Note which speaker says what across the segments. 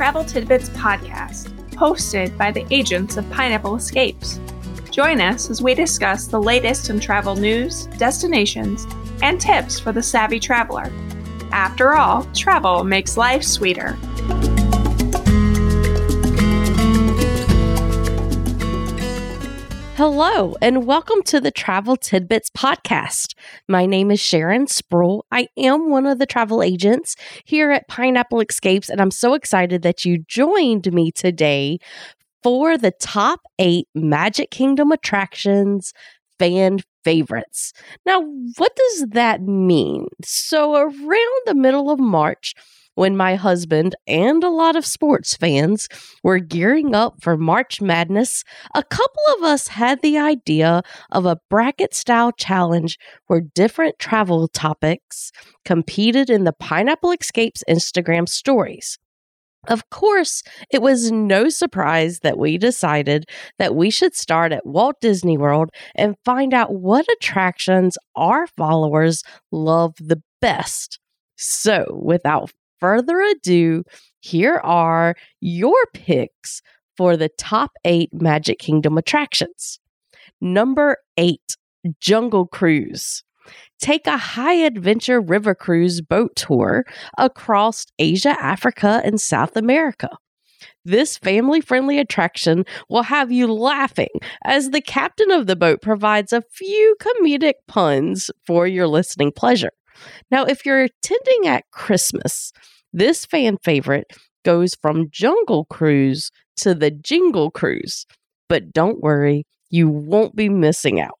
Speaker 1: Travel Tidbits podcast, hosted by the agents of Pineapple Escapes. Join us as we discuss the latest in travel news, destinations, and tips for the savvy traveler. After all, travel makes life sweeter.
Speaker 2: Hello, and welcome to the Travel Tidbits Podcast. My name is Sharon Sproul. I am one of the travel agents here at Pineapple Escapes, and I'm so excited that you joined me today for the top eight Magic Kingdom attractions fan favorites. Now, what does that mean? So, around the middle of March, when my husband and a lot of sports fans were gearing up for March Madness, a couple of us had the idea of a bracket style challenge where different travel topics competed in the Pineapple Escapes Instagram stories. Of course, it was no surprise that we decided that we should start at Walt Disney World and find out what attractions our followers love the best. So, without further ado, here are your picks for the top eight Magic Kingdom attractions. Number eight, Jungle Cruise. Take a high adventure river cruise boat tour across Asia, Africa, and South America. This family friendly attraction will have you laughing as the captain of the boat provides a few comedic puns for your listening pleasure. Now, if you're attending at Christmas, this fan favorite goes from Jungle Cruise to the Jingle Cruise. But don't worry, you won't be missing out.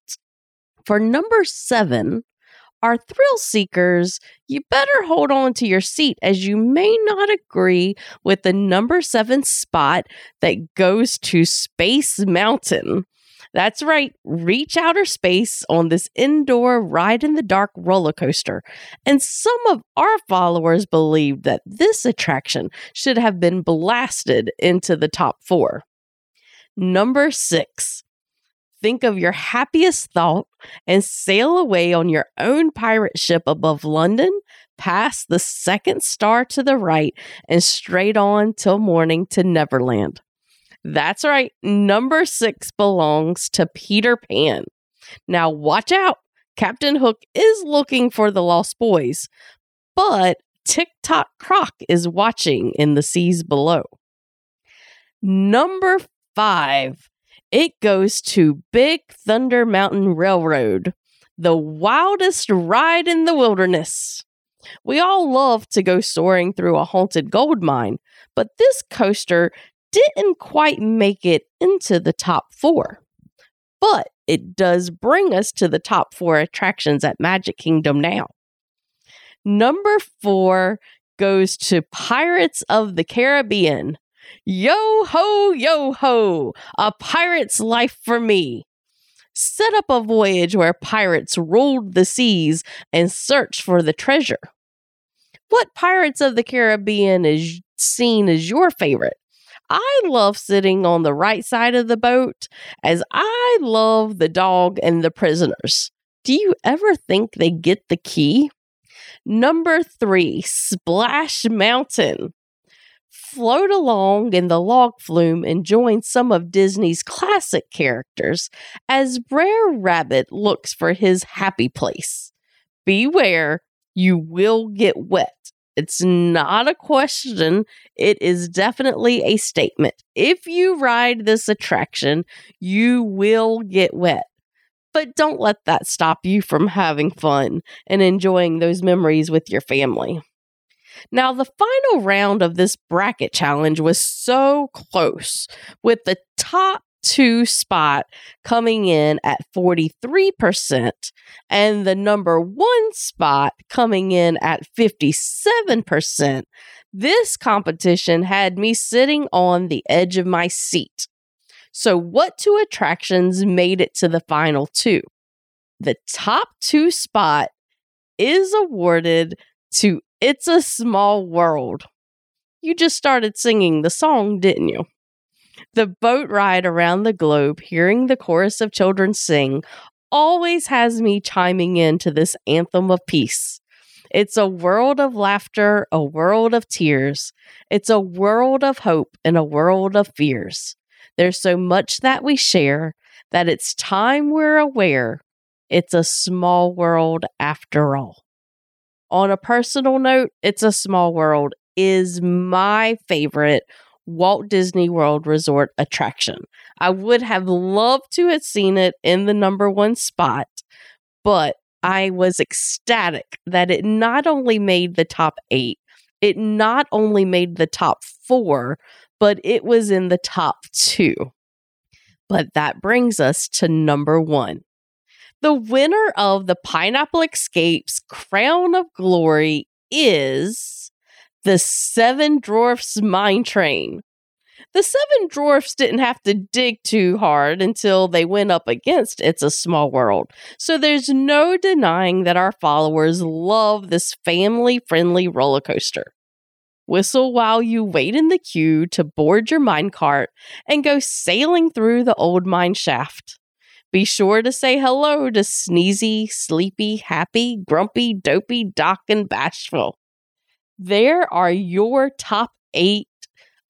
Speaker 2: For number seven, our thrill seekers, you better hold on to your seat as you may not agree with the number seven spot that goes to Space Mountain. That's right, reach outer space on this indoor ride in the dark roller coaster. And some of our followers believe that this attraction should have been blasted into the top four. Number six, think of your happiest thought and sail away on your own pirate ship above London, past the second star to the right, and straight on till morning to Neverland. That's right. Number six belongs to Peter Pan. Now, watch out. Captain Hook is looking for the lost boys, but Tick-Tock Croc is watching in the seas below. Number five, it goes to Big Thunder Mountain Railroad, the wildest ride in the wilderness. We all love to go soaring through a haunted gold mine, but this coaster didn't quite make it into the top four. But it does bring us to the top four attractions at Magic Kingdom now. Number four goes to Pirates of the Caribbean. Yo ho, yo ho, a pirate's life for me. Set up a voyage where pirates ruled the seas and searched for the treasure. What Pirates of the Caribbean is seen as your favorite? I love sitting on the right side of the boat as I love the dog and the prisoners. Do you ever think they get the key? Number three, Splash Mountain. Float along in the log flume and join some of Disney's classic characters as Brer Rabbit looks for his happy place. Beware, you will get wet. It's not a question. It is definitely a statement. If you ride this attraction, you will get wet. But don't let that stop you from having fun and enjoying those memories with your family. Now, the final round of this bracket challenge was so close, with the top two spot coming in at 43% and the number one spot coming in at 57%. This competition had me sitting on the edge of my seat. So, what two attractions made it to the final two? The top two spot is awarded to It's a Small World. You just started singing the song, didn't you? The boat ride around the globe, hearing the chorus of children sing, always has me chiming in to this anthem of peace. It's a world of laughter, a world of tears. It's a world of hope and a world of fears. There's so much that we share that it's time we're aware it's a small world after all. On a personal note, It's a Small World is my favorite Walt Disney World Resort attraction. I would have loved to have seen it in the number one spot, but I was ecstatic that it not only made the top eight, it not only made the top four, but it was in the top two. But that brings us to number one. The winner of the Pineapple Escapes Crown of Glory is the Seven Dwarfs Mine Train. The seven dwarfs didn't have to dig too hard until they went up against It's a Small World. So there's no denying that our followers love this family friendly roller coaster. Whistle while you wait in the queue to board your minecart and go sailing through the old mine shaft. Be sure to say hello to Sneezy, Sleepy, Happy, Grumpy, Dopey, Doc, and Bashful. There are your top eight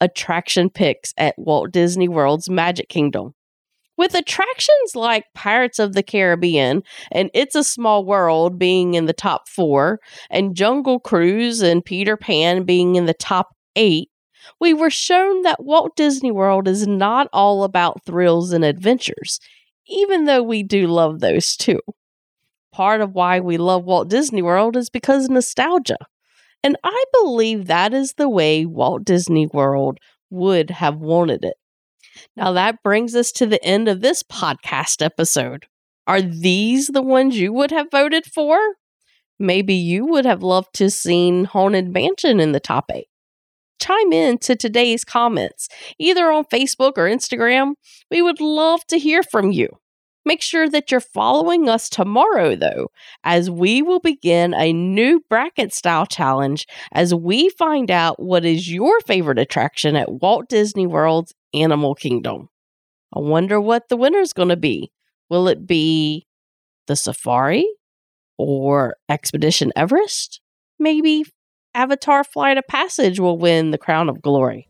Speaker 2: attraction picks at Walt Disney World's Magic Kingdom. With attractions like Pirates of the Caribbean and It's a Small World being in the top four, and Jungle Cruise and Peter Pan being in the top eight, we were shown that Walt Disney World is not all about thrills and adventures, even though we do love those too. Part of why we love Walt Disney World is because nostalgia. And I believe that is the way Walt Disney World would have wanted it. Now, mm-hmm. that brings us to the end of this podcast episode. Are these the ones you would have voted for? Maybe you would have loved to seen Haunted Mansion in the top eight. Chime in to today's comments, either on Facebook or Instagram. We would love to hear from you. Make sure that you're following us tomorrow, though, as we will begin a new bracket style challenge as we find out what is your favorite attraction at Walt Disney World's Animal Kingdom. I wonder what the winner's going to be. Will it be the safari or Expedition Everest? Maybe Avatar Flight of Passage will win the Crown of Glory.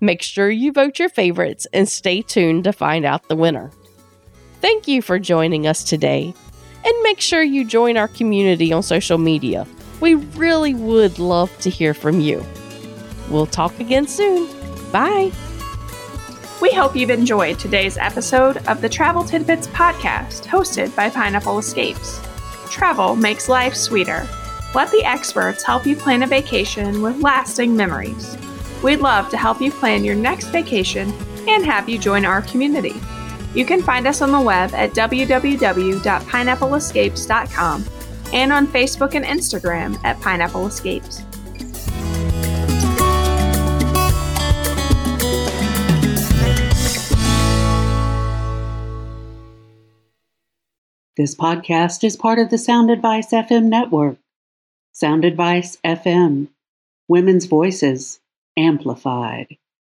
Speaker 2: Make sure you vote your favorites and stay tuned to find out the winner. Thank you for joining us today. And make sure you join our community on social media. We really would love to hear from you. We'll talk again soon. Bye.
Speaker 1: We hope you've enjoyed today's episode of the Travel Tidbits podcast hosted by Pineapple Escapes. Travel makes life sweeter. Let the experts help you plan a vacation with lasting memories. We'd love to help you plan your next vacation and have you join our community. You can find us on the web at www.pineappleescapes.com and on Facebook and Instagram at Pineapple Escapes.
Speaker 3: This podcast is part of the Sound Advice FM network. Sound Advice FM, Women's Voices, Amplified.